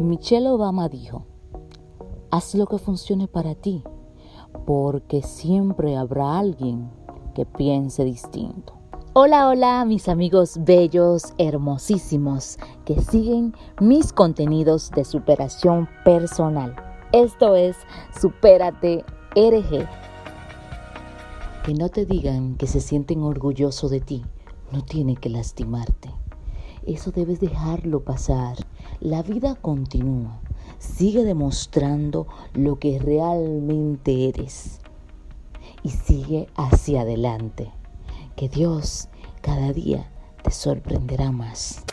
Michelle Obama dijo, haz lo que funcione para ti, porque siempre habrá alguien que piense distinto. Hola, hola, mis amigos bellos, hermosísimos, que siguen mis contenidos de superación personal. Esto es Supérate RG. Que no te digan que se sienten orgullosos de ti, no tiene que lastimarte. Eso debes dejarlo pasar. La vida continúa. Sigue demostrando lo que realmente eres. Y sigue hacia adelante. Que Dios cada día te sorprenderá más.